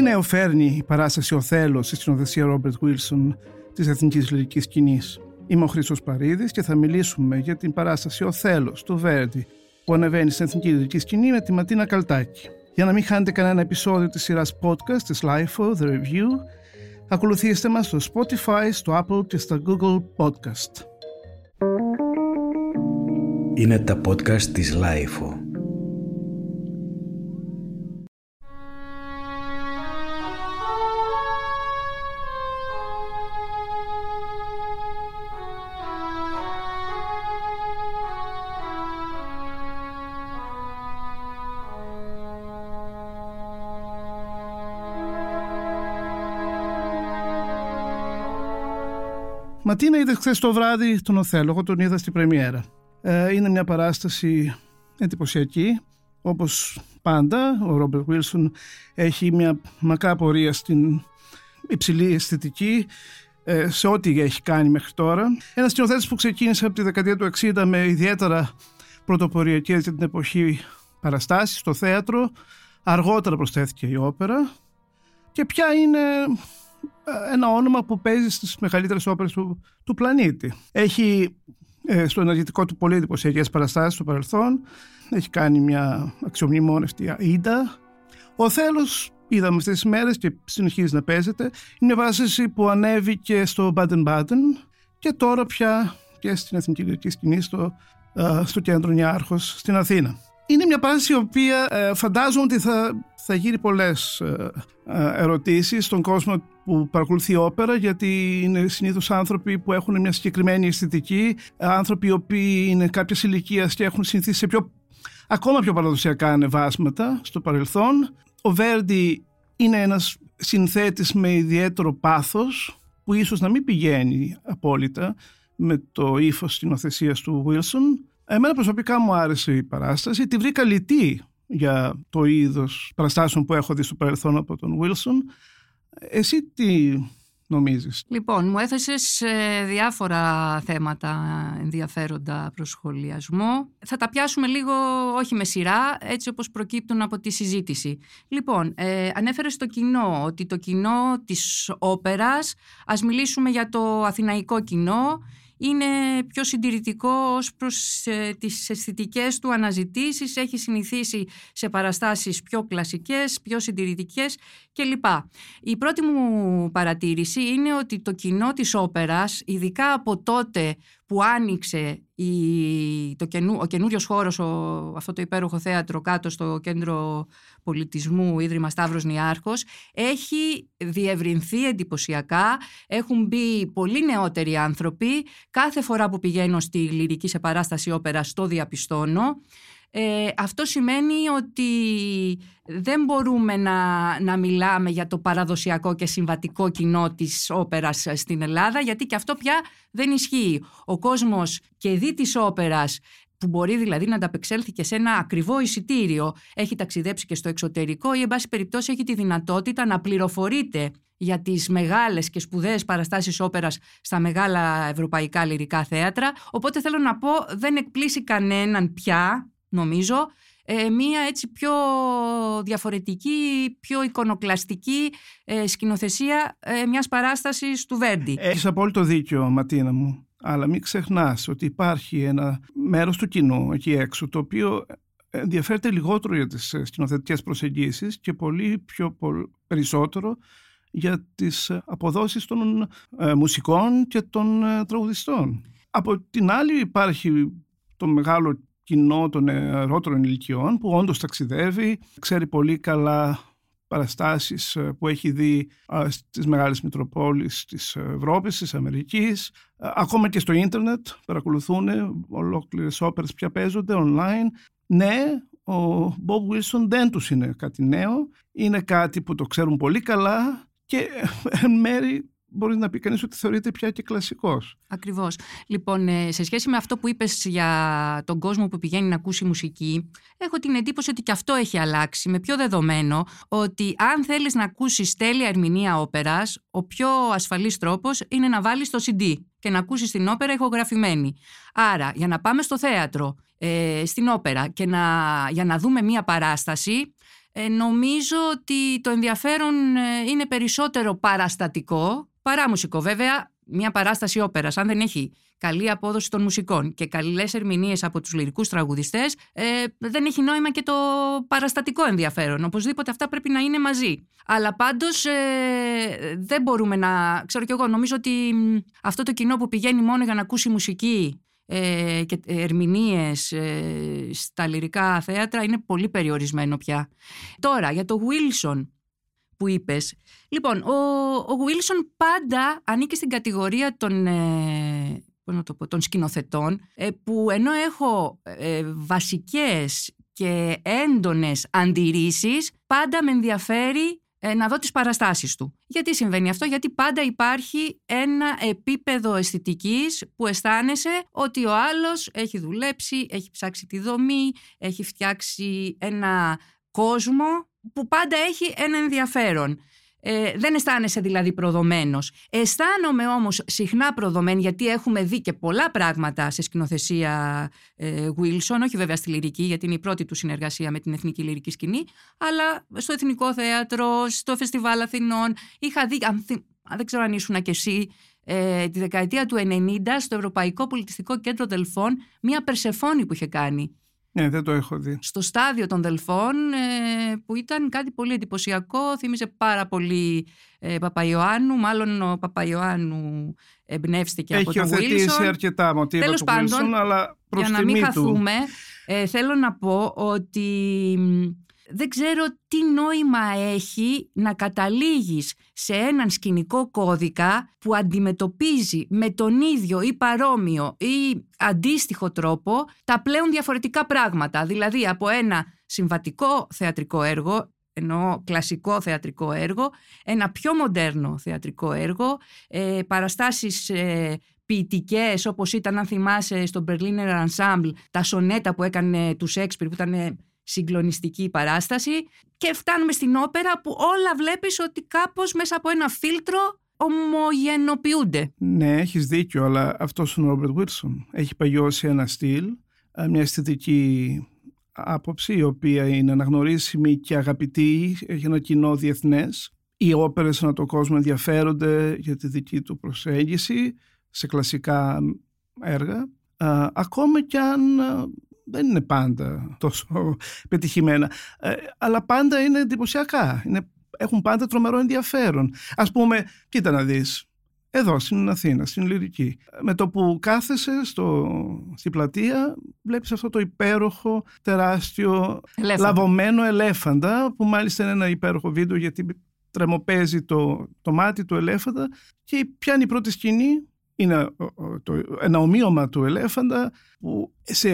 Τι νέο φέρνει η παράσταση «Ο Θέλος» στη συνοθεσία Ρόμπερτ Βίλσον της Εθνικής Λυρικής Σκηνής. Είμαι ο Χρήστος Παρίδης και θα μιλήσουμε για την παράσταση «Ο Θέλος» του Βέρντι που ανεβαίνει στην Εθνική Λυρική Σκηνή με τη Ματίνα Καλτάκη. Για να μην χάνετε κανένα επεισόδιο της σειράς podcast της LIFO, The Review, ακολουθήστε μας στο Spotify, στο Apple και στο Google Podcast. Είναι τα podcast της LIFO. Ματίνα είδε χθες το βράδυ τον Οθέλο, εγώ τον είδα στην πρεμιέρα. Ε, είναι μια παράσταση εντυπωσιακή, όπως πάντα ο Ρόμπερτ Βίλσον έχει μια μακρά πορεία στην υψηλή αισθητική ε, σε ό,τι έχει κάνει μέχρι τώρα. Ένας σκηνοθέτης που ξεκίνησε από τη δεκαετία του 60 με ιδιαίτερα πρωτοποριακές για την εποχή παραστάσεις στο θέατρο. Αργότερα προσθέθηκε η όπερα και πια είναι ε, ένα όνομα που παίζει στις μεγαλύτερες όπερες του, του πλανήτη. Έχει ε, στο ενεργητικό του πολύ εντυπωσιακές παραστάσεις στο παρελθόν. Έχει κάνει μια αξιομνημόνευτη αίδα. Ο Θέλος είδαμε αυτές τις μέρες και συνεχίζει να παίζεται. Είναι μια παράσταση που ανέβηκε στο Baden-Baden και τώρα πια και στην Εθνική Λυρική Σκηνή στο, ε, στο κέντρο Νιάρχος στην Αθήνα. Είναι μια παράσταση η οποία ε, φαντάζομαι ότι θα, θα γύρει πολλές ε, ε, ερωτήσεις στον κόσμο που παρακολουθεί όπερα γιατί είναι συνήθως άνθρωποι που έχουν μια συγκεκριμένη αισθητική άνθρωποι οι οποίοι είναι κάποιας ηλικίας και έχουν συνηθίσει σε πιο, ακόμα πιο παραδοσιακά ανεβάσματα στο παρελθόν. Ο Βέρντι είναι ένας συνθέτης με ιδιαίτερο πάθος που ίσως να μην πηγαίνει απόλυτα με το ύφος στην οθεσία του Βίλσον Εμένα προσωπικά μου άρεσε η παράσταση. Τη βρήκα λυτή για το είδος παραστάσεων που έχω δει στο παρελθόν από τον Βίλσον. Εσύ τι νομίζεις; Λοιπόν, μου έθεσες ε, διάφορα θέματα ενδιαφέροντα προς σχολιασμό. Θα τα πιάσουμε λίγο, όχι με σειρά, έτσι όπως προκύπτουν από τη συζήτηση. Λοιπόν, ε, ανέφερες το κοινό, ότι το κοινό της όπερας, ας μιλήσουμε για το αθηναϊκό κοινό, είναι πιο συντηρητικό ως προς ε, τις αισθητικές του αναζητήσεις, έχει συνηθίσει σε παραστάσεις πιο κλασικές, πιο συντηρητικές κλπ. Η πρώτη μου παρατήρηση είναι ότι το κοινό της όπερας, ειδικά από τότε που άνοιξε η, το καινού, ο καινούριος χώρος, ο, αυτό το υπέροχο θέατρο κάτω στο κέντρο πολιτισμού Ίδρυμα Σταύρος Νιάρχος, έχει διευρυνθεί εντυπωσιακά, έχουν μπει πολύ νεότεροι άνθρωποι, κάθε φορά που πηγαίνω στη λυρική σε παράσταση όπερα το διαπιστώνω, ε, αυτό σημαίνει ότι δεν μπορούμε να, να μιλάμε για το παραδοσιακό και συμβατικό κοινό της όπερας στην Ελλάδα γιατί και αυτό πια δεν ισχύει. Ο κόσμος και δι της όπερας που μπορεί δηλαδή να ανταπεξέλθει και σε ένα ακριβό εισιτήριο, έχει ταξιδέψει και στο εξωτερικό ή εν πάση περιπτώσει έχει τη δυνατότητα να πληροφορείται για τις μεγάλες και σπουδαίες παραστάσεις όπερας στα μεγάλα ευρωπαϊκά λυρικά θέατρα. Οπότε θέλω να πω δεν εκπλήσει κανέναν πια νομίζω, ε, μία έτσι πιο διαφορετική, πιο εικονοκλαστική ε, σκηνοθεσία ε, μιας παράστασης του Βέρντι. Έχεις απόλυτο δίκιο Ματίνα μου, αλλά μην ξεχνάς ότι υπάρχει ένα μέρος του κοινού εκεί έξω το οποίο ενδιαφέρεται λιγότερο για τις σκηνοθετικές προσεγγίσεις και πολύ πιο περισσότερο για τις αποδόσεις των μουσικών και των τραγουδιστών. Από την άλλη υπάρχει το μεγάλο κοινό των νεαρότερων ηλικιών που όντως ταξιδεύει, ξέρει πολύ καλά παραστάσεις ε, που έχει δει στις μεγάλες μητροπόλεις της Ευρώπης, της Αμερικής. Ε, ακόμα και στο ίντερνετ παρακολουθούν ολόκληρες όπερες πια παίζονται online. Ναι, ο Bob Wilson δεν τους είναι κάτι νέο. Είναι κάτι που το ξέρουν πολύ καλά και ε, εν μέρη μπορείς να πει κανείς ότι θεωρείται πια και κλασικός. Ακριβώς. Λοιπόν, ε, σε σχέση με αυτό που είπες για τον κόσμο που πηγαίνει να ακούσει μουσική, έχω την εντύπωση ότι και αυτό έχει αλλάξει. Με πιο δεδομένο ότι αν θέλεις να ακούσεις τέλεια ερμηνεία όπερας, ο πιο ασφαλής τρόπος είναι να βάλεις το CD και να ακούσεις την όπερα ηχογραφημένη. Άρα, για να πάμε στο θέατρο, ε, στην όπερα και να, για να δούμε μία παράσταση, ε, νομίζω ότι το ενδιαφέρον ε, είναι περισσότερο παραστατικό παρά μουσικό. Βέβαια, μια παράσταση όπερας, αν δεν έχει καλή απόδοση των μουσικών και καλές ερμηνείες από τους λυρικούς τραγουδιστές, ε, δεν έχει νόημα και το παραστατικό ενδιαφέρον. Οπωσδήποτε αυτά πρέπει να είναι μαζί. Αλλά πάντως ε, δεν μπορούμε να. Ξέρω κι εγώ, νομίζω ότι αυτό το κοινό που πηγαίνει μόνο για να ακούσει μουσική ε, και ερμηνείες ε, στα λυρικά θέατρα είναι πολύ περιορισμένο πια. Τώρα, για το Wilson που είπες. Λοιπόν, ο, ο Wilson πάντα ανήκει στην κατηγορία των, ε, των σκηνοθετών ε, που ενώ έχω ε, βασικές και έντονες αντιρρήσεις πάντα με ενδιαφέρει ε, να δω τις παραστάσεις του. Γιατί συμβαίνει αυτό, γιατί πάντα υπάρχει ένα επίπεδο αισθητικής που αισθάνεσαι ότι ο άλλος έχει δουλέψει, έχει ψάξει τη δομή, έχει φτιάξει ένα κόσμο που πάντα έχει ένα ενδιαφέρον. Ε, δεν αισθάνεσαι δηλαδή προδομένος. Αισθάνομαι όμως συχνά προδομένη γιατί έχουμε δει και πολλά πράγματα σε σκηνοθεσία ε, Wilson, όχι βέβαια στη λυρική γιατί είναι η πρώτη του συνεργασία με την Εθνική Λυρική Σκηνή, αλλά στο Εθνικό Θέατρο, στο Φεστιβάλ Αθηνών. Είχα δει, αν, δεν ξέρω αν ήσουν και εσύ, ε, τη δεκαετία του 90 στο Ευρωπαϊκό Πολιτιστικό Κέντρο Δελφών μια Περσεφόνη που είχε κάνει ναι, δεν το έχω δει. Στο στάδιο των Δελφών ε, που ήταν κάτι πολύ εντυπωσιακό, θύμιζε πάρα πολύ ε, Παπαϊωάννου, μάλλον ο Παπαϊωάννου εμπνεύστηκε Έχει από τον Wilson. Έχει αρκετά μοτίβα Τέλος του πάντων, Wilson, αλλά προς για να μην τιμή χαθούμε, ε, θέλω να πω ότι δεν ξέρω τι νόημα έχει να καταλήγεις σε έναν σκηνικό κώδικα που αντιμετωπίζει με τον ίδιο ή παρόμοιο ή αντίστοιχο τρόπο τα πλέον διαφορετικά πράγματα. Δηλαδή από ένα συμβατικό θεατρικό έργο, ενώ κλασικό θεατρικό έργο, ένα πιο μοντέρνο θεατρικό έργο, ε, παραστάσεις ε, ποιητικές όπως ήταν αν θυμάσαι στο Berliner Ensemble τα σονέτα που έκανε του Σέξπιρ που ήταν συγκλονιστική παράσταση και φτάνουμε στην όπερα που όλα βλέπεις ότι κάπως μέσα από ένα φίλτρο ομογενοποιούνται. Ναι, έχεις δίκιο, αλλά αυτός είναι ο Ρόμπερτ Βίρσον. Έχει παγιώσει ένα στυλ, ε, μια αισθητική άποψη η οποία είναι αναγνωρίσιμη και αγαπητή, έχει ένα κοινό διεθνές. Οι όπερες ανά τον κόσμο ενδιαφέρονται για τη δική του προσέγγιση σε κλασικά έργα. Ε, ακόμα κι αν ε, δεν είναι πάντα τόσο πετυχημένα, ε, αλλά πάντα είναι εντυπωσιακά. Είναι, έχουν πάντα τρομερό ενδιαφέρον. Ας πούμε, κοίτα να δεις, εδώ στην Αθήνα, στην Λυρική. Με το που κάθεσαι στο, στην πλατεία, βλέπεις αυτό το υπέροχο, τεράστιο, ελέφαντα. λαβωμένο ελέφαντα, που μάλιστα είναι ένα υπέροχο βίντεο γιατί τρεμοπαίζει το, το μάτι του ελέφαντα και πιάνει η πρώτη σκηνή είναι το, ένα ομοίωμα του ελέφαντα που σε,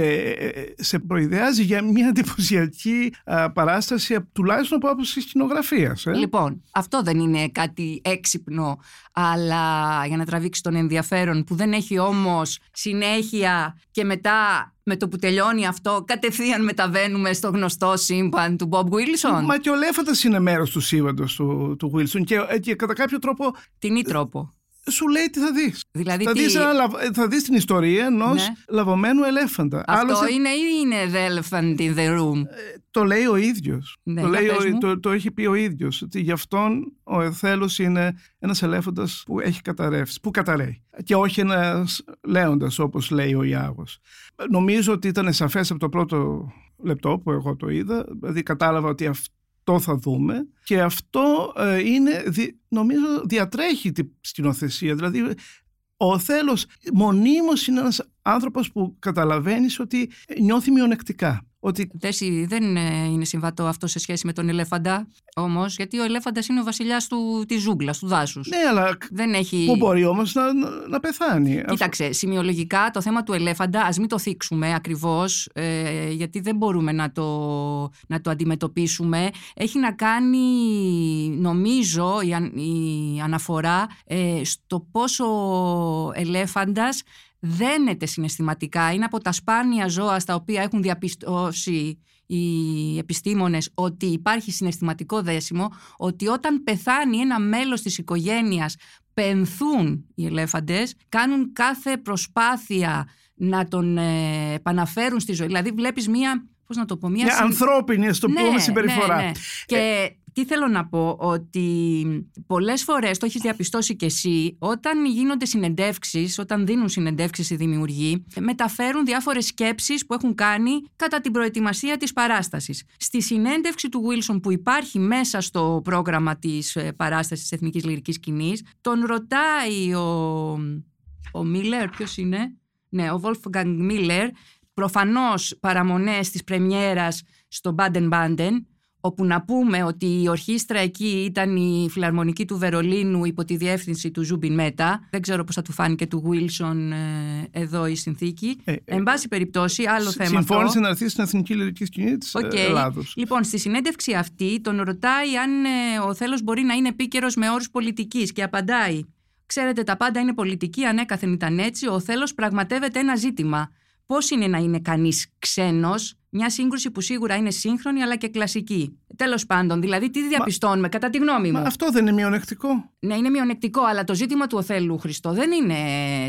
σε προειδεάζει για μια εντυπωσιακή παράσταση τουλάχιστον από άποψη σκηνογραφίας. Ε. Λοιπόν, αυτό δεν είναι κάτι έξυπνο, αλλά για να τραβήξει τον ενδιαφέρον που δεν έχει όμως συνέχεια και μετά με το που τελειώνει αυτό κατευθείαν μεταβαίνουμε στο γνωστό σύμπαν του Bob Wilson. Μα και ο Λέφαντας είναι μέρος του σύμπαντος του, του Wilson και, και κατά κάποιο τρόπο... Τι τρόπο σου λέει τι θα δεις. Δηλαδή θα, τι... δεις θα δεις την ιστορία ενός ναι. λαβωμένου ελέφαντα. Αυτό Άλλωστε... είναι ή είναι the elephant in the room; Ε, το λέει ο ίδιος. Ναι, το, λέει, το, το, έχει πει ο ίδιος. Ότι γι' αυτόν ο Εθέλος είναι ένας ελέφαντας που έχει καταρρεύσει. Που καταραίει. Και όχι ένας λέοντας όπως λέει ο Ιάγο. Νομίζω ότι ήταν σαφές από το πρώτο λεπτό που εγώ το είδα. Δηλαδή κατάλαβα ότι αυτό αυτό θα δούμε και αυτό ε, είναι, νομίζω διατρέχει την σκηνοθεσία. Δηλαδή ο Θέλος μονίμως είναι ένας άνθρωπος που καταλαβαίνεις ότι νιώθει μειονεκτικά. Ότι... Δεν ε, είναι συμβατό αυτό σε σχέση με τον ελέφαντα όμως, γιατί ο ελέφαντας είναι ο βασιλιάς της ζούγκλας, του δάσους. Ναι, αλλά. Δεν έχει... Πού μπορεί όμως να, να πεθάνει; Κοίταξε, σημειολογικά το θέμα του ελέφαντα, ας μην το θίξουμε ακριβώς, ε, γιατί δεν μπορούμε να το, να το αντιμετωπίσουμε. Έχει να κάνει, νομίζω, η, η αναφορά ε, στο πόσο ελέφαντας δένεται συναισθηματικά. Είναι από τα σπάνια ζώα στα οποία έχουν διαπιστώσει οι επιστήμονες ότι υπάρχει συναισθηματικό δέσιμο, ότι όταν πεθάνει ένα μέλος της οικογένειας πενθούν οι ελέφαντες, κάνουν κάθε προσπάθεια να τον ε, επαναφέρουν στη ζωή. Δηλαδή βλέπεις μία πώς να το πω, μια, μια ανθρώπινη, στο πούμε, ναι, συμπεριφορά. Ναι, ναι. Και τι θέλω να πω, ότι πολλές φορές, το έχεις διαπιστώσει κι εσύ, όταν γίνονται συνεντεύξεις, όταν δίνουν συνεντεύξεις οι δημιουργοί, μεταφέρουν διάφορες σκέψεις που έχουν κάνει κατά την προετοιμασία της παράστασης. Στη συνέντευξη του Wilson που υπάρχει μέσα στο πρόγραμμα της ε, παράστασης της Εθνικής Λυρικής Σκηνής, τον ρωτάει ο, ο Μίλλερ, ποιος είναι; Ναι, ο Wolfgang Miller, προφανώς παραμονές της πρεμιέρας στο Baden Baden, όπου να πούμε ότι η ορχήστρα εκεί ήταν η φιλαρμονική του Βερολίνου υπό τη διεύθυνση του Ζούμπιν Μέτα. Δεν ξέρω πώς θα του φάνηκε του Βίλσον ε, εδώ η συνθήκη. Ε, ε, Εν πάση περιπτώσει, άλλο θέμα Συμφώνησε να έρθει στην Εθνική Λυρική Σκηνή της okay. Ελλάδος. Λοιπόν, στη συνέντευξη αυτή τον ρωτάει αν ο Οθέλλος μπορεί να είναι επίκαιρος με όρους πολιτικής και απαντάει «Ξέρετε, τα πάντα είναι πολιτική, ανέκαθεν ήταν έτσι, ο θέλος πραγματεύεται ένα ζήτημα. Πώς είναι να είναι κανείς ξένος, μια σύγκρουση που σίγουρα είναι σύγχρονη αλλά και κλασική; Τέλος πάντων, δηλαδή τι διαπιστώνουμε, κατά τη γνώμη μου; Μα αυτό δεν είναι μειονεκτικό. Ναι, είναι μειονεκτικό, αλλά το ζήτημα του Οθέλου Χριστό δεν είναι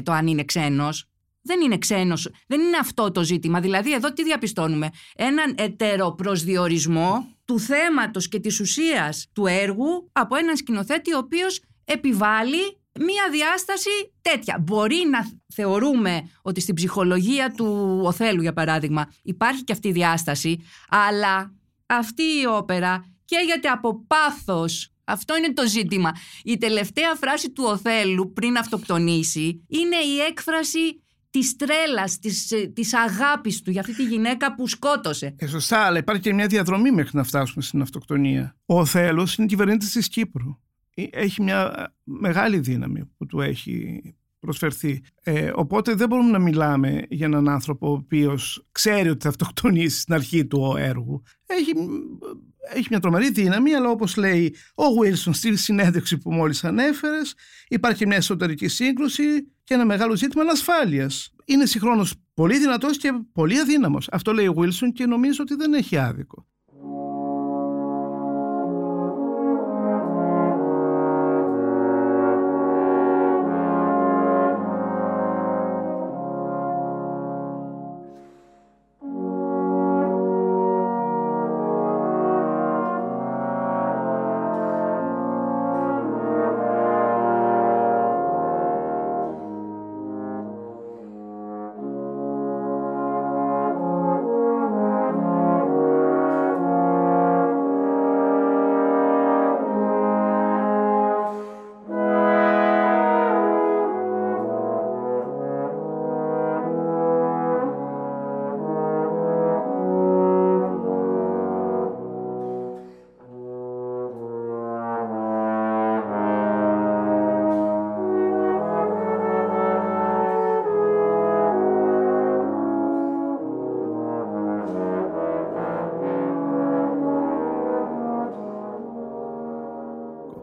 το αν είναι ξένος. Δεν είναι ξένος. Δεν είναι αυτό το ζήτημα. Δηλαδή, εδώ τι διαπιστώνουμε; Έναν ετεροπροσδιορισμό του θέματος και της ουσίας του έργου από έναν σκηνοθέτη ο οποίος επιβάλλει μία διάσταση τέτοια. Μπορεί να θεωρούμε ότι στην ψυχολογία του Οθέλου, για παράδειγμα, υπάρχει και αυτή η διάσταση, αλλά αυτή η όπερα καίγεται από πάθος. Αυτό είναι το ζήτημα. Η τελευταία φράση του Οθέλου πριν αυτοκτονήσει είναι η έκφραση της τρέλας, της της ε, αγάπης του για αυτή τη γυναίκα που σκότωσε. Ε, σωστά, αλλά υπάρχει και μια διαδρομή μέχρι να φτάσουμε στην αυτοκτονία. Ο Οθέλος είναι κυβερνήτης της Κύπρου. Ε, έχει μια ε, μεγάλη δύναμη που του έχει προσφερθεί. Ε, οπότε δεν μπορούμε να μιλάμε για έναν άνθρωπο ο οποίος ξέρει ότι θα αυτοκτονήσει στην αρχή του έργου. Έχει, έχει μια τρομερή δύναμη, αλλά όπως λέει ο Βίλσον στη συνέντευξη που μόλις ανέφερες, υπάρχει μια εσωτερική σύγκρουση και ένα μεγάλο ζήτημα ανασφάλειας. Είναι συγχρόνως πολύ δυνατός και πολύ αδύναμος. Αυτό λέει ο Βίλσον και νομίζω ότι δεν έχει άδικο.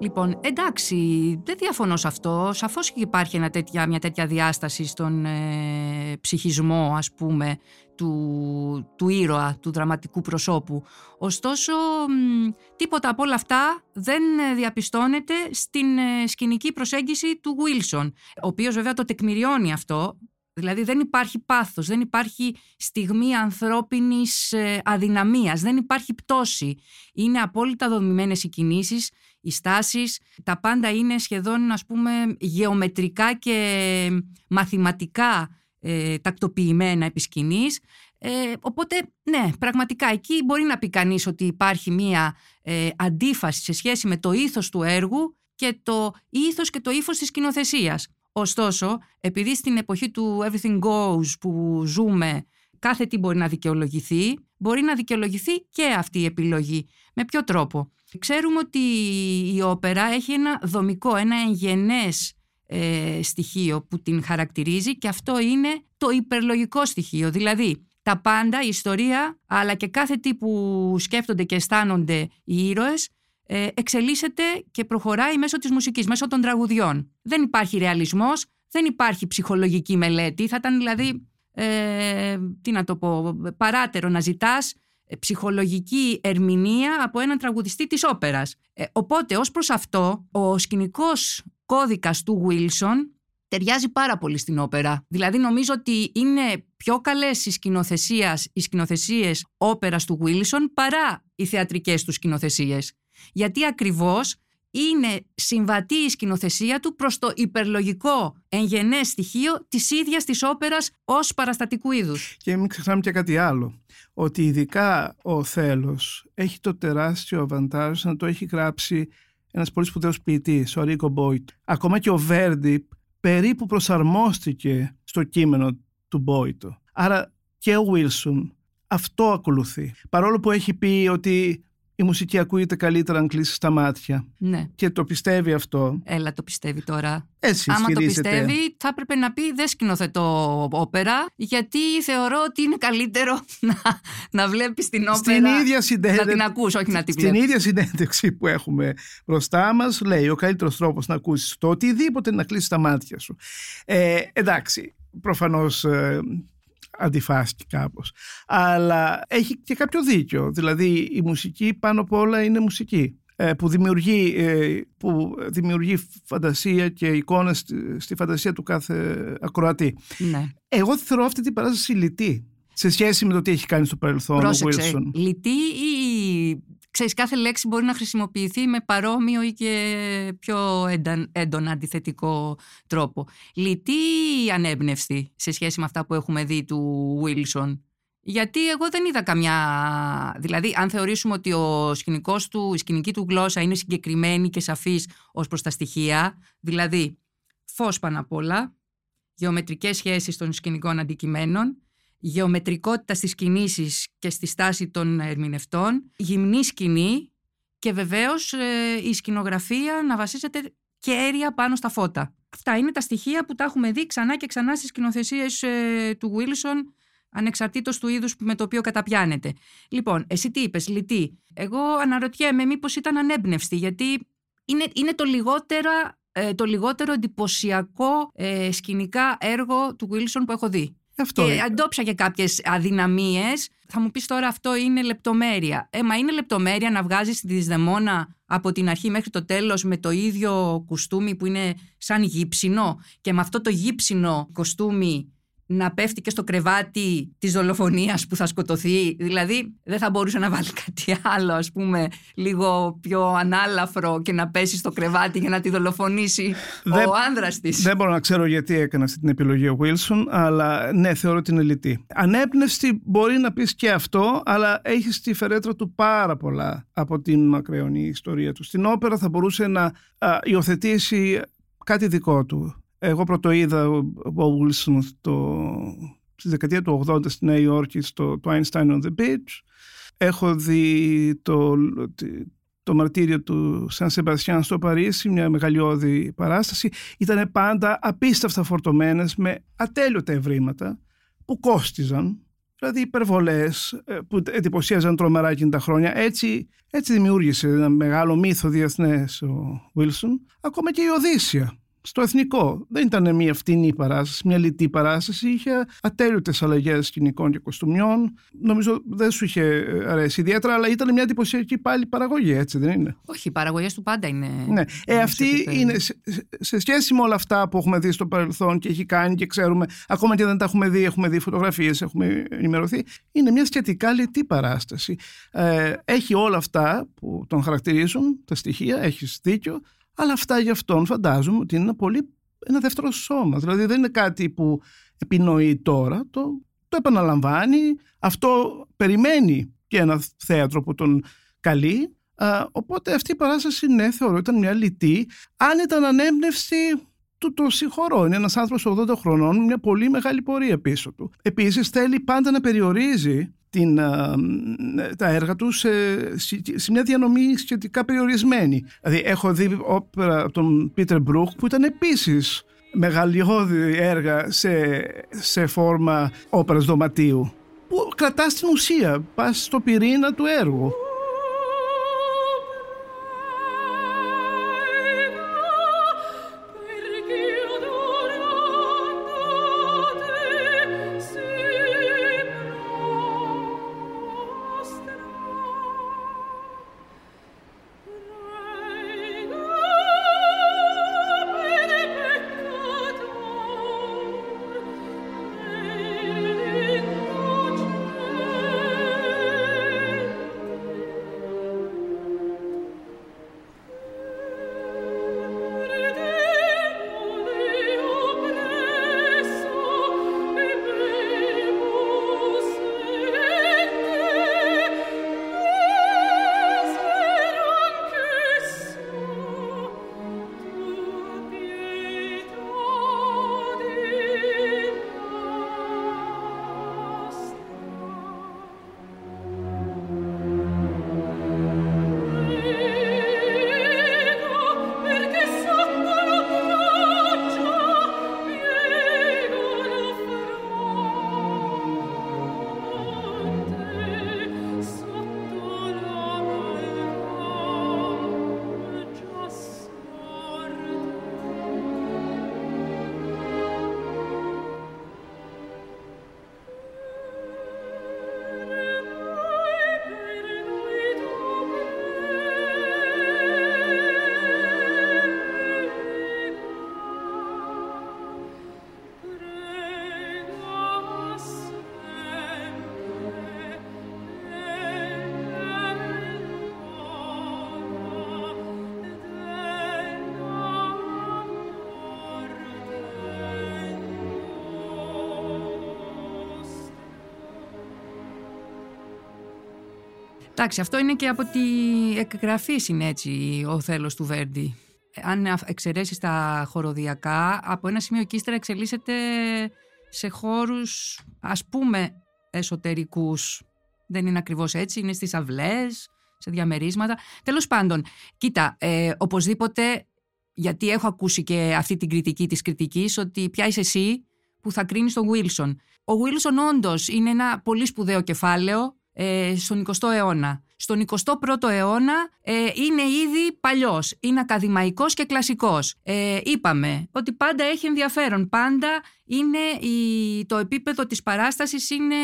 Λοιπόν, εντάξει, δεν διαφωνώ σε αυτό. Σαφώς και υπάρχει ένα τέτοια, μια τέτοια διάσταση στον ε, ψυχισμό, ας πούμε, του, του ήρωα, του δραματικού προσώπου. Ωστόσο, τίποτα από όλα αυτά δεν διαπιστώνεται στην ε, σκηνική προσέγγιση του Wilson, ο οποίος βέβαια το τεκμηριώνει αυτό, Δηλαδή δεν υπάρχει πάθος, δεν υπάρχει στιγμή ανθρώπινης ε, αδυναμίας, δεν υπάρχει πτώση. Είναι απόλυτα δομημένες οι κινήσεις, οι στάσεις, τα πάντα είναι σχεδόν ας πούμε γεωμετρικά και μαθηματικά ε, τακτοποιημένα επί σκηνής. Ε, οπότε ναι, πραγματικά εκεί μπορεί να πει κανείς ότι υπάρχει μία ε, αντίφαση σε σχέση με το ήθος του έργου και το ήθος και το ύφος της σκηνοθεσίας. Ωστόσο, επειδή στην εποχή του everything goes που ζούμε κάθε τι μπορεί να δικαιολογηθεί, μπορεί να δικαιολογηθεί και αυτή η επιλογή. Με ποιο τρόπο; Ξέρουμε ότι η όπερα έχει ένα δομικό, ένα εγγενές ε, στοιχείο που την χαρακτηρίζει και αυτό είναι το υπερλογικό στοιχείο. Δηλαδή, τα πάντα, η ιστορία, αλλά και κάθε τι που σκέφτονται και αισθάνονται οι ήρωες ε, εξελίσσεται και προχωράει μέσω της μουσικής, μέσω των τραγουδιών. Δεν υπάρχει ρεαλισμός, δεν υπάρχει ψυχολογική μελέτη. Θα ήταν δηλαδή, ε, τι να το πω, παράτερο να ζητάς ε, ψυχολογική ερμηνεία από έναν τραγουδιστή της όπερας. Ε, οπότε ως προς αυτό, ο σκηνικός κώδικας του Wilson ταιριάζει πάρα πολύ στην όπερα. Δηλαδή νομίζω ότι είναι πιο καλές οι, σκηνοθεσίες, οι σκηνοθεσίες όπερας του Wilson παρά οι θεατρικές τους σκηνοθεσίες. Γιατί ακριβώς είναι συμβατή η σκηνοθεσία του προς το υπερλογικό εγγενές στοιχείο της ίδιας της όπερας ως παραστατικού είδους. Και μην ξεχνάμε και κάτι άλλο, ότι ειδικά ο Θέλος έχει το τεράστιο αβαντάζ να το έχει γράψει ένας πολύ σπουδαίος ποιητής, ο Ρίκο Μπόιτ. Ακόμα και ο Βέρντι περίπου προσαρμόστηκε στο κείμενο του Μπόιτο. Άρα και ο Βίλσον αυτό ακολουθεί. Παρόλο που έχει πει ότι η μουσική ακούγεται καλύτερα αν κλείσει τα μάτια. Ναι. Και το πιστεύει αυτό. Έλα, το πιστεύει τώρα. Έτσι Άμα το πιστεύει, θα έπρεπε να πει δεν σκηνοθετώ όπερα, γιατί θεωρώ ότι είναι καλύτερο να, να βλέπεις την όπερα. Στην ίδια συνέντευξη. Να την ακούς, όχι να την Στην ίδια συνέντευξη που έχουμε μπροστά μας, λέει ο καλύτερος τρόπος να ακούσεις το οτιδήποτε να κλείσεις τα μάτια σου. Ε, εντάξει, προφανώς ε, αντιφάσκει κάπως. Αλλά έχει και κάποιο δίκιο. Δηλαδή η μουσική πάνω απ' όλα είναι μουσική ε, που δημιουργεί, ε, που δημιουργεί φαντασία και εικόνες στη φαντασία του κάθε ακροατή. Ναι. Εγώ θεωρώ αυτή την παράσταση λυτή σε σχέση με το τι έχει κάνει στο παρελθόν Πρόσεξε, ο Wilson. Λυτή ή ξέρεις κάθε λέξη μπορεί να χρησιμοποιηθεί με παρόμοιο ή και πιο έντονα αντιθετικό τρόπο. Λυτή ή ανέμπνευστη σε σχέση με αυτά που έχουμε δει του Wilson. Γιατί εγώ δεν είδα καμιά... Δηλαδή, αν θεωρήσουμε ότι ο σκηνικός του, η σκηνική του γλώσσα είναι συγκεκριμένη και σαφής ως προς τα στοιχεία, δηλαδή φως πάνω απ' όλα, γεωμετρικές σχέσεις των σκηνικών αντικειμένων, γεωμετρικότητα στις κινήσεις και στη στάση των ερμηνευτών, γυμνή σκηνή και βεβαίως ε, η σκηνογραφία να βασίζεται κέρια πάνω στα φώτα. Αυτά είναι τα στοιχεία που τα έχουμε δει ξανά και ξανά στις σκηνοθεσίες ε, του Wilson ανεξαρτήτως του είδους με το οποίο καταπιάνεται. Λοιπόν, εσύ τι είπες, λυτή. Εγώ αναρωτιέμαι μήπως ήταν ανέμπνευστη, γιατί είναι, είναι το λιγότερο, ε, το λιγότερο εντυπωσιακό ε, σκηνικά έργο του Wilson που έχω δει. Αυτό και είναι. αντόψα και κάποιες αδυναμίες. Θα μου πεις τώρα αυτό είναι λεπτομέρεια. Ε, μα είναι λεπτομέρεια να βγάζεις τη Δυσδεμόνα από την αρχή μέχρι το τέλος με το ίδιο κουστούμι που είναι σαν γύψινο και με αυτό το γύψινο κοστούμι να πέφτει και στο κρεβάτι της δολοφονίας που θα σκοτωθεί. Δηλαδή δεν θα μπορούσε να βάλει κάτι άλλο ας πούμε λίγο πιο ανάλαφρο και να πέσει στο κρεβάτι για να τη δολοφονήσει Δεν- ο άνδρας της. Δεν μπορώ να ξέρω γιατί έκανε αυτή την επιλογή ο Wilson, αλλά ναι, θεωρώ ότι είναι λυτή. Ανέπνευστη μπορεί να πεις και αυτό, αλλά έχει στη φερέτρα του πάρα πολλά από την μακραιωνή ιστορία του. Στην όπερα θα μπορούσε να α, υιοθετήσει κάτι δικό του. Εγώ πρώτο είδα ο ο Wilson στο, στη δεκαετία του 80 στη Νέα Υόρκη στο το Einstein on the Beach. Έχω δει το, τη- το μαρτύριο του Σαν Σεμπαστιάν στο Παρίσι, μια μεγαλειώδη παράσταση. Ήταν πάντα απίστευτα φορτωμένες με ατέλειωτα ευρήματα που κόστιζαν, δηλαδή υπερβολές ε, που εντυπωσίαζαν τρομερά εκείνη τα χρόνια. Έτσι, έτσι δημιούργησε ένα μεγάλο μύθο διεθνές ο Βίλσον. Ακόμα και η Οδύσσια στο εθνικό. Δεν ήταν μια φτηνή παράσταση, μια λιτή παράσταση. Είχε ατέλειωτες αλλαγές σκηνικών και κοστούμιων. Νομίζω δεν σου είχε αρέσει ιδιαίτερα, αλλά ήταν μια εντυπωσιακή πάλι παραγωγή, έτσι δεν είναι; Όχι, οι παραγωγές του πάντα είναι. Ναι. Ε, είναι αυτή σε επίπεδο. είναι σε, σε σχέση με όλα αυτά που έχουμε δει στο παρελθόν και έχει κάνει και ξέρουμε, ακόμα και δεν τα έχουμε δει, έχουμε δει φωτογραφίες, έχουμε ενημερωθεί. Είναι μια σχετικά λιτή παράσταση. Ε, έχει όλα αυτά που τον χαρακτηρίζουν, τα στοιχεία, έχεις δίκιο, αλλά αυτά για αυτόν φαντάζομαι ότι είναι ένα, πολύ, ένα δεύτερο σώμα. Δηλαδή δεν είναι κάτι που επινοεί τώρα, το, το επαναλαμβάνει. Αυτό περιμένει και ένα θέατρο που τον καλεί. Α, οπότε αυτή η παράσταση, ναι, θεωρώ ήταν μια λυτή. Αν ήταν ανέμπνευστη, του το συγχωρώ. Είναι ένας άνθρωπος 80 χρονών με μια πολύ μεγάλη πορεία πίσω του. Επίσης θέλει πάντα να περιορίζει την, α, μ, τα έργα τους σε, σε μια διανομή σχετικά περιορισμένη. Δηλαδή έχω δει όπερα από τον Πίτερ Μπρούχ που ήταν επίσης μεγαλειώδη έργα σε, σε φόρμα όπερας δωματίου που κρατάς την ουσία, πας στο πυρήνα του έργου. Εντάξει, αυτό είναι και από τη εκγραφή είναι έτσι ο θέλος του Βέρντι. Αν εξαιρέσεις τα χοροδιακά, από ένα σημείο και ύστερα εξελίσσεται σε χώρους ας πούμε εσωτερικούς. Δεν είναι ακριβώς έτσι, είναι στις αυλές, σε διαμερίσματα. Τέλος πάντων, κοίτα, ε, οπωσδήποτε, γιατί έχω ακούσει και αυτή την κριτική της κριτικής, ότι πια είσαι εσύ που θα κρίνεις τον Βίλσον. Ο Βίλσον όντως είναι ένα πολύ σπουδαίο κεφάλαιο ε, στον 20ο αιώνα. Στον 21ο αιώνα ε, είναι ήδη παλιός, είναι ακαδημαϊκός και κλασικός. Ε, είπαμε ότι πάντα έχει ενδιαφέρον, πάντα είναι η, το επίπεδο της παράστασης είναι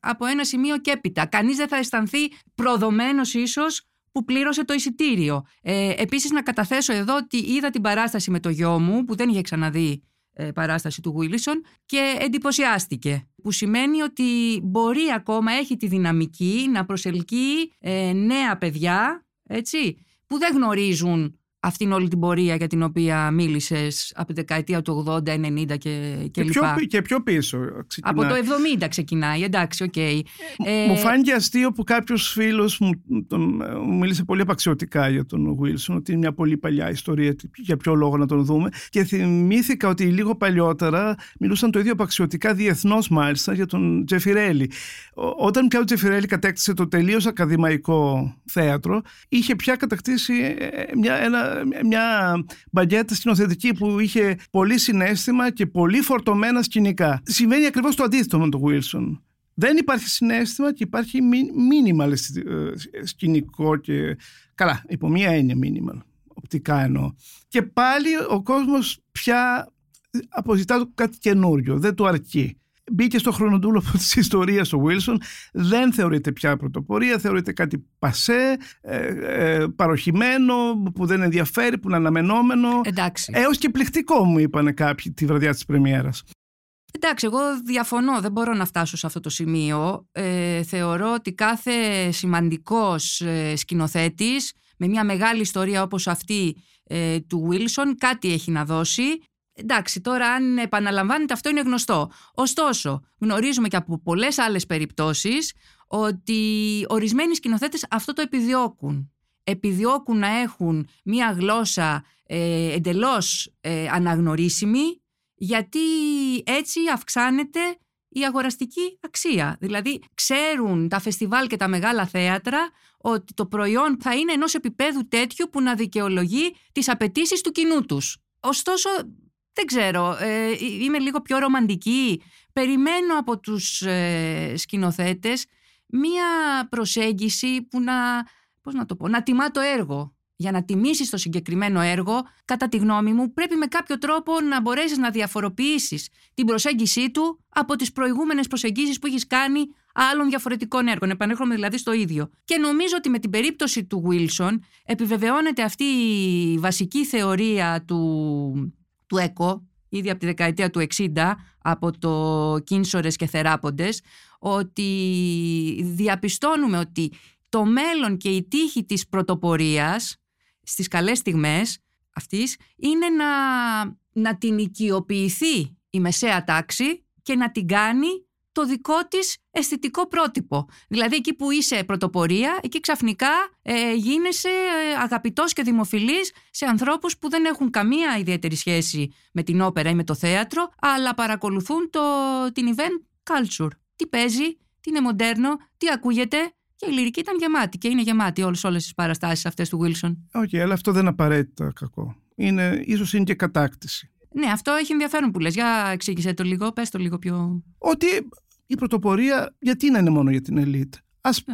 από ένα σημείο και έπειτα. Κανείς δεν θα αισθανθεί προδομένος ίσως που πλήρωσε το εισιτήριο. Ε, επίσης να καταθέσω εδώ ότι είδα την παράσταση με το γιο μου που δεν είχε ξαναδεί ε, παράσταση του Βίλισον και εντυπωσιάστηκε. Που σημαίνει ότι μπορεί ακόμα, έχει τη δυναμική να προσελκύει ε, νέα παιδιά, έτσι, που δεν γνωρίζουν αυτήν όλη την πορεία για την οποία μίλησες από τη δεκαετία του 80, 90 και, και, και, πιο, και πιο πίσω. Ξεκινάει. Από το 70 ξεκινάει, εντάξει, ok. Okay. Ε, μου φάνηκε αστείο που κάποιος φίλος μου, μου μίλησε πολύ απαξιωτικά για τον Βίλσον, ότι είναι μια πολύ παλιά ιστορία, για ποιο λόγο να τον δούμε. Και θυμήθηκα ότι λίγο παλιότερα μιλούσαν το ίδιο απαξιωτικά διεθνώς μάλιστα για τον Τζεφιρέλη. Όταν πια ο Τζεφιρέλη κατέκτησε το τελείως ακαδημαϊκό θέατρο, είχε πια κατακτήσει ε, μια, ένα μια μπαγκέτα σκηνοθετική που είχε πολύ συνέστημα και πολύ φορτωμένα σκηνικά. Συμβαίνει ακριβώς το αντίθετο με τον Wilson. Δεν υπάρχει συνέστημα και υπάρχει minimal ε, σκηνικό και... Καλά, υπό μία έννοια minimal, οπτικά εννοώ. Και πάλι ο κόσμος πια αποζητά κάτι καινούριο, δεν του αρκεί μπήκε στο χρονοτούλοπο της ιστορίας ο Βίλσον δεν θεωρείται πια πρωτοπορία θεωρείται κάτι πασέ ε, ε, παροχημένο που δεν ενδιαφέρει που είναι αναμενόμενο Εντάξει. έως και πληκτικό μου είπανε κάποιοι τη βραδιά της πρεμιέρας Εντάξει, εγώ διαφωνώ, δεν μπορώ να φτάσω σε αυτό το σημείο. Ε, θεωρώ ότι κάθε σημαντικός ε, σκηνοθέτης με μια μεγάλη ιστορία όπως αυτή ε, του Βίλσον κάτι έχει να δώσει Εντάξει, τώρα αν επαναλαμβάνεται αυτό είναι γνωστό. Ωστόσο, γνωρίζουμε και από πολλές άλλες περιπτώσεις ότι ορισμένοι σκηνοθέτες αυτό το επιδιώκουν. Επιδιώκουν να έχουν μία γλώσσα ε, εντελώς ε, αναγνωρίσιμη γιατί έτσι αυξάνεται η αγοραστική αξία. Δηλαδή ξέρουν τα φεστιβάλ και τα μεγάλα θέατρα ότι το προϊόν θα είναι ενός επίπεδου τέτοιου που να δικαιολογεί τις απαιτήσεις του κοινού τους. Ωστόσο δεν ξέρω, ε, είμαι λίγο πιο ρομαντική. Περιμένω από τους ε, σκηνοθέτες μία προσέγγιση που να, πώς να το πω, να τιμά το έργο. Για να τιμήσεις το συγκεκριμένο έργο, κατά τη γνώμη μου, πρέπει με κάποιο τρόπο να μπορέσεις να διαφοροποιήσεις την προσέγγιση του από τις προηγούμενες προσεγγίσεις που έχεις κάνει άλλων διαφορετικών έργων. Επανέρχομαι δηλαδή στο ίδιο. Και νομίζω ότι με την περίπτωση του Wilson επιβεβαιώνεται αυτή η βασική θεωρία του του ΕΚΟ, ήδη από τη δεκαετία του 60, από το Κίνσορες και Θεράποντες, ότι διαπιστώνουμε ότι το μέλλον και η τύχη της πρωτοπορίας στις καλές στιγμές αυτής είναι να, να την οικειοποιηθεί η μεσαία τάξη και να την κάνει το δικό της αισθητικό πρότυπο. Δηλαδή εκεί που είσαι πρωτοπορία, εκεί ξαφνικά ε, γίνεσαι ε, αγαπητός και δημοφιλής σε ανθρώπους που δεν έχουν καμία ιδιαίτερη σχέση με την όπερα ή με το θέατρο, αλλά παρακολουθούν το, την event culture. Τι παίζει, τι είναι μοντέρνο, τι ακούγεται, και η λυρική ήταν γεμάτη και είναι γεμάτη όλες, όλες τις παραστάσεις αυτές του Wilson. Όχι, okay, αλλά αυτό δεν είναι απαραίτητα κακό. Είναι, ίσως είναι και κατάκτηση. Ναι, αυτό έχει ενδιαφέρον που λες. Για εξήγησε το λίγο, πες το λίγο πιο... Ότι η πρωτοπορία γιατί να είναι μόνο για την ελίτ; Ας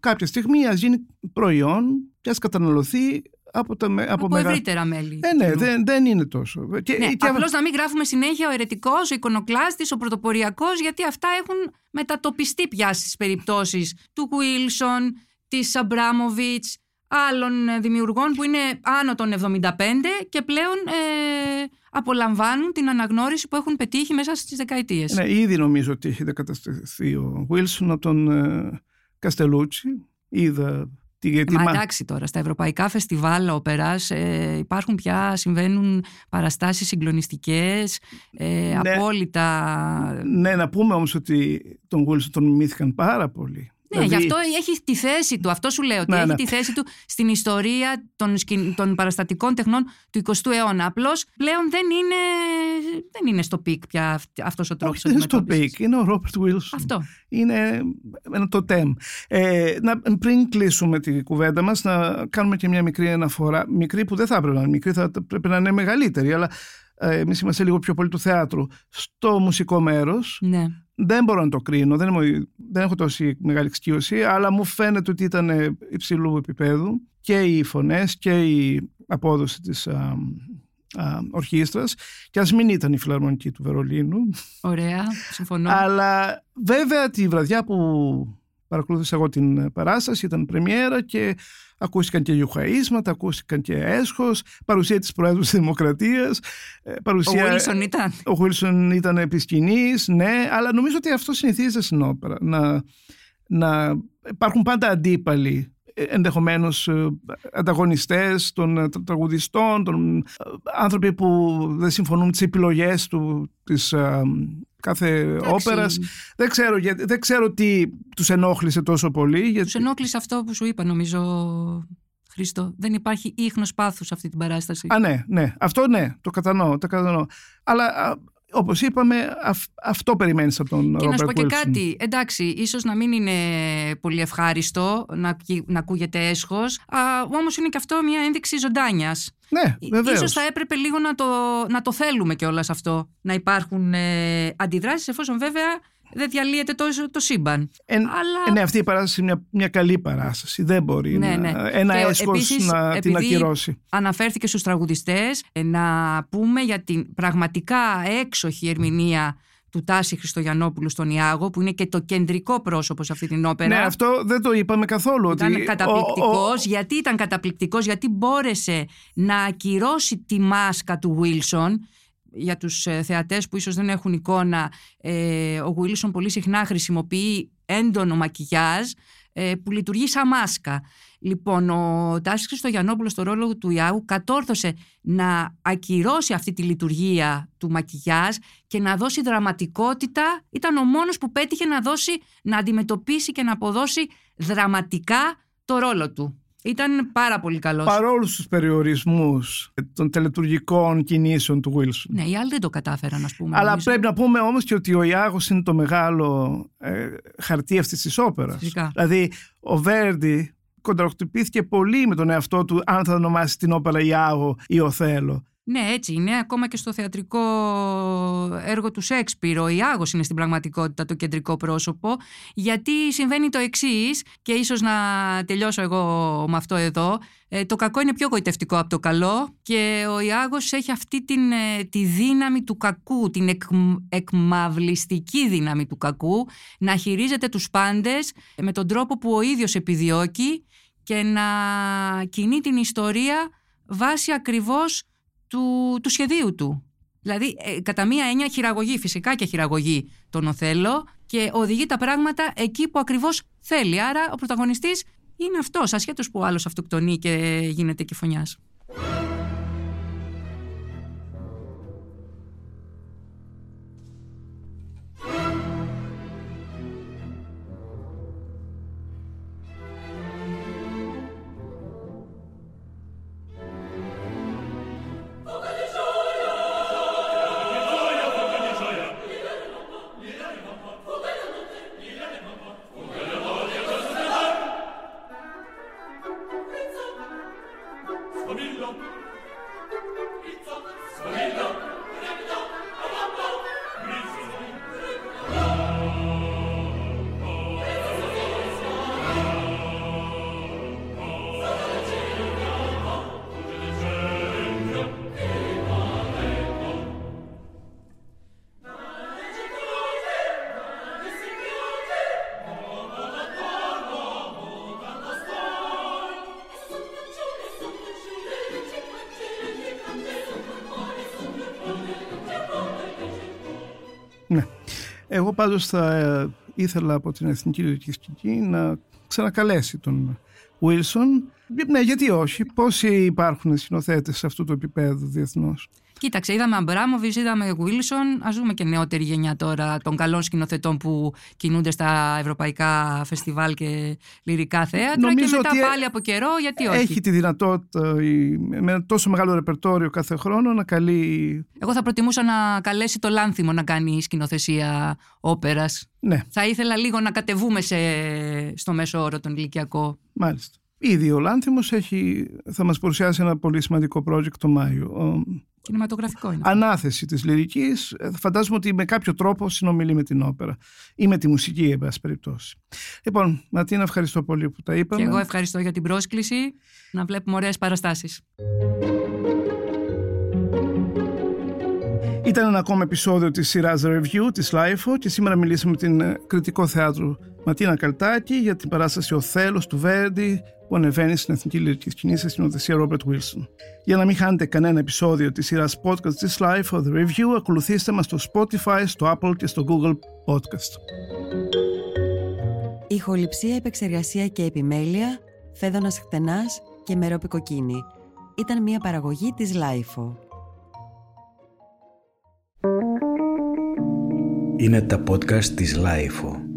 κάποια στιγμή ας γίνει προϊόν και ας καταναλωθεί από, τα, από, από μεγα... ευρύτερα μέλη. Ε, ναι, δεν, δεν είναι τόσο. Και, ναι, και... Απλώς να μην γράφουμε συνέχεια ο ερετικός, ο εικονοκλάστης, ο πρωτοποριακός, γιατί αυτά έχουν μετατοπιστεί πια στις περιπτώσεις του Κουίλσον, της Αμπράμοβιτς, άλλων δημιουργών που είναι άνω των 75 και πλέον ε, απολαμβάνουν την αναγνώριση που έχουν πετύχει μέσα στις δεκαετίες. Ναι, ήδη νομίζω ότι έχει δεκαταστηθεί ο Βίλσον από τον ε, Καστελούτσι. Είδα τη Μα εντάξει τώρα, στα ευρωπαϊκά φεστιβάλ όπερας ε, υπάρχουν πια, συμβαίνουν παραστάσεις συγκλονιστικές, ε, ναι, απόλυτα... Ναι, να πούμε όμως ότι τον Βίλσον τον μιμήθηκαν πάρα πολύ Ναι, Δηλαδή- γι' αυτό έχει τη θέση του. Αυτό σου λέω. Ότι Ναι, έχει ναι. τη θέση του στην ιστορία των, σκην- των παραστατικών τεχνών του 20ου αιώνα. Απλώς πλέον δεν είναι, δεν είναι στο peak πια αυτός ο τρόπος. Όχι, δεν είναι στο peak. Είναι ο Ρόμπερτ Βίλσον. Αυτό. Είναι ένα τοτέμ. Ε, να, πριν κλείσουμε τη κουβέντα μας, να κάνουμε και μια μικρή αναφορά. Μικρή που δεν θα έπρεπε να είναι μικρή, θα πρέπει να είναι μεγαλύτερη, αλλά ε, εμείς είμαστε λίγο πιο πολύ του θεάτρου. Στο μουσικό μέρος, Ναι. Δεν μπορώ να το κρίνω, δεν, είμαι, δεν έχω τόση μεγάλη εξοικείωση, αλλά μου φαίνεται ότι ήταν ε, υψηλού επίπεδου και οι φωνές και η απόδοση της α, α, ορχήστρας και ας μην ήταν η φιλαρμονική του Βερολίνου Ωραία. Συμφωνώ. αλλά βέβαια τη βραδιά που παρακολούθησα εγώ την παράσταση ήταν πρεμιέρα και ακούστηκαν και γιουχαίσματα, ακούστηκαν και έσχος, παρουσία της Προέδρου της Δημοκρατίας, ε, Ο παρουσία... Βίλσον ήταν. Ο Wilson ήταν επί σκηνής, ναι, αλλά νομίζω ότι αυτό συνηθίζεται στην όπερα. Να, να υπάρχουν πάντα αντίπαλοι, ε, ενδεχομένως ε, ανταγωνιστές των ε, τρα- τραγουδιστών, των ε, άνθρωποι που δεν συμφωνούν με τις επιλογές του, της ε, κάθε Εντάξει, όπερας. Δεν ξέρω, γιατί, δεν ξέρω τι τους ενόχλησε τόσο πολύ. Γιατί... Τους ενόχλησε αυτό που σου είπα, νομίζω, Χρήστο. Δεν υπάρχει ίχνος πάθους σε αυτή την παράσταση. Α, ναι, ναι. Αυτό ναι, το κατανοώ. Το κατανοώ. Αλλά α, όπως είπαμε, αυ- αυτό περιμένεις από τον Και να σου πω Ρόμπερτ και Wilson. κάτι, εντάξει, ίσως να μην είναι πολύ ευχάριστο να, ακου- να ακούγεται έσχος, α, όμως είναι και αυτό μια ένδειξη ζωντάνιας. Ναι, βεβαίως. Ίσως θα έπρεπε λίγο να το, να το θέλουμε κιόλας αυτό, να υπάρχουν ε, αντιδράσεις, εφόσον βέβαια δεν διαλύεται το, το σύμπαν. Εν- Αλλά- ε, ναι, αυτή η παράσταση είναι μια, μια καλή παράσταση. Δεν μπορεί Ναι, να, ναι. ένα Και έσχος επίσης, να την επειδή ακυρώσει. Αναφέρθηκε στους τραγουδιστές, ε, να πούμε για την πραγματικά έξοχη ερμηνεία του Τάση Χριστογιαννόπουλου στον Ιάγο, που είναι και το κεντρικό πρόσωπο σε αυτή την όπερα. Ναι, αυτό δεν το είπαμε καθόλου. Ήταν ότι καταπληκτικός. ο- ο- Γιατί ήταν καταπληκτικός, γιατί μπόρεσε να ακυρώσει τη μάσκα του Wilson. Για τους ε, θεατές που ίσως δεν έχουν εικόνα, ε, ο Wilson πολύ συχνά χρησιμοποιεί έντονο μακιγιάζ ε, που λειτουργεί σαν μάσκα. Λοιπόν, ο Τάσης Χριστογιαννόπουλος στο ρόλο του Ιάγου κατόρθωσε να ακυρώσει αυτή τη λειτουργία του μακιγιάζ και να δώσει δραματικότητα. Ήταν ο μόνος που πέτυχε να δώσει, να αντιμετωπίσει και να αποδώσει δραματικά το ρόλο του. Ήταν πάρα πολύ καλός. παρόλους τους περιορισμούς των τελετουργικών κινήσεων του Wilson. Ναι, οι άλλοι δεν το κατάφεραν, ας πούμε. Αλλά νομίζω. πρέπει να πούμε όμως και ότι ο Ιάγος είναι το μεγάλο ε, χαρτί αυτής της όπερας. Φυσικά. Δηλαδή ο Βέρντι κοντροχτυπήθηκε πολύ με τον εαυτό του αν θα ονομάσει την όπερα Ιάγο ή Οθέλο. Ναι, έτσι είναι. Ακόμα και στο θεατρικό έργο του Σέξπιρ, ο Ιάγος είναι στην πραγματικότητα το κεντρικό πρόσωπο, γιατί συμβαίνει το εξής, και ίσως να τελειώσω εγώ με αυτό εδώ. Ε, το κακό είναι πιο γοητευτικό από το καλό και ο Ιάγος έχει αυτή την, ε, τη δύναμη του κακού, την εκ, εκμαυλιστική δύναμη του κακού, να χειρίζεται τους πάντες με τον τρόπο που ο ίδιος επιδιώκει και να κινεί την ιστορία βάσει ακριβώς του, του σχεδίου του. Δηλαδή, ε, κατά μία έννοια χειραγωγεί, φυσικά και χειραγωγεί τον Οθέλο και οδηγεί τα πράγματα εκεί που ακριβώς θέλει. Άρα ο πρωταγωνιστής είναι αυτός, ασχέτως που ο άλλος αυτοκτονεί και γίνεται και Εγώ πάντως θα ε, ήθελα από την Εθνική Λυρική Σκηνή να ξανακαλέσει τον Wilson. Ναι, γιατί όχι; Πόσοι υπάρχουν σκηνοθέτες σε αυτού του επίπεδου διεθνώς; Κοίταξε, είδαμε Αμπράμοβιτς, είδαμε Βίλσον. Α δούμε και νεότερη γενιά τώρα των καλών σκηνοθετών που κινούνται στα ευρωπαϊκά φεστιβάλ και λυρικά θέατρα. Νομίζω και μετά ότι πάλι από καιρό, γιατί όχι; Έχει τη δυνατότητα η- με τόσο μεγάλο ρεπερτόριο κάθε χρόνο να καλεί. Εγώ θα προτιμούσα να καλέσει το Λάνθιμο να κάνει σκηνοθεσία όπερας. Ναι, Θα ήθελα λίγο να κατεβούμε σε, στο μέσο όρο τον ηλικιακό. μάλιστα. Ήδη ο Λάνθιμος έχει, θα μας παρουσιάσει ένα πολύ σημαντικό project το Μάιο. Ο- Κινηματογραφικό είναι. ανάθεση της λυρικής. Ε, Φαντάζομαι ότι με κάποιο τρόπο συνομιλεί με την όπερα ή με τη μουσική, εν πάση περιπτώσει. Λοιπόν, Ματίνα, ευχαριστώ πολύ που τα είπαμε. Και εγώ ευχαριστώ για την πρόσκληση. Να βλέπουμε ωραίες παραστάσεις. Ήταν ένα ακόμα επεισόδιο της σειράς The Review της LIFO και σήμερα μιλήσαμε με την ε, κριτικό θέατρο Ματίνα Καλτάκη για την παράσταση «Ο Θέλος» του Βέρντι που ανεβαίνει στην Εθνική Λυρικής Σκηνή σε συνοδεσία Robert Wilson. Για να μην χάνετε κανένα επεισόδιο της σειράς podcast της LIFO The Review ακολουθήστε μας στο Spotify, στο Apple και στο Google Podcast. Ηχοληψία, επεξεργασία και επιμέλεια, Φαίδωνας Κτενάς και Μερόπη Κοκκίνη. Ήταν μια παραγωγή της LiFO. Είναι τα podcast της LiFO.